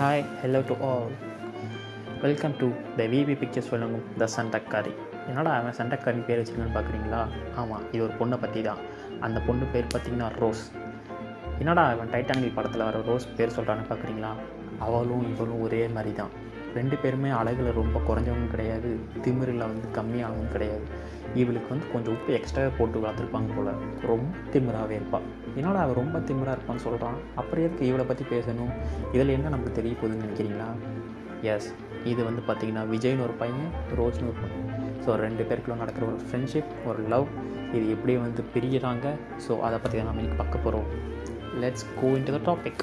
Hi hello to all welcome to the VP pictures வழங்கும் the சண்டக்காரி என்னடா அவன் சண்டக்காரின் பேர் வச்சுருக்கான்னு பார்க்குறீங்களா? ஆமாம் இது ஒரு பொண்ணை பற்றி தான். அந்த பொண்ணு பேர் பார்த்தீங்கன்னா ரோஸ் என்னடா அவன் டைட்டானிக் படத்தில் வர ரோஸ் பேர் சொல்கிறான்னு பார்க்குறீங்களா? அவளும் இவளும் ஒரே மாதிரி தான். ரெண்டு பேருமே அழகில் ரொம்ப குறைஞ்சவங்க கிடையாது. திமிரில் வந்து கம்மியாகவும் கிடையாது. இவளுக்கு வந்து கொஞ்சம் உப்பு எக்ஸ்ட்ராவே போட்டு வளர்த்துருப்பாங்க போல். ரொம்ப திமிராகவே இருப்பாள் என்னடா அவள் ரொம்ப திமிராக இருப்பான்னு சொல்கிறான் அப்புறம் எதுக்கு இவளை பற்றி பேசணும்? இதில் என்ன நமக்கு தெரிய போகுதுன்னு நினைக்கிறீங்களா? எஸ் இது வந்து பார்த்திங்கன்னா விஜய்னு ஒரு பையன் ரோஸ்னு ஒரு பையன் ஸோ ரெண்டு பேருக்குள்ள நடக்கிற ஒரு ஃப்ரெண்ட்ஷிப் ஒரு லவ் இது எப்படி வந்து பிரியிறாங்க? ஸோ அதை பற்றி தான் நம்ம இன்னைக்கு பார்க்க போகிறோம் let's go into the topic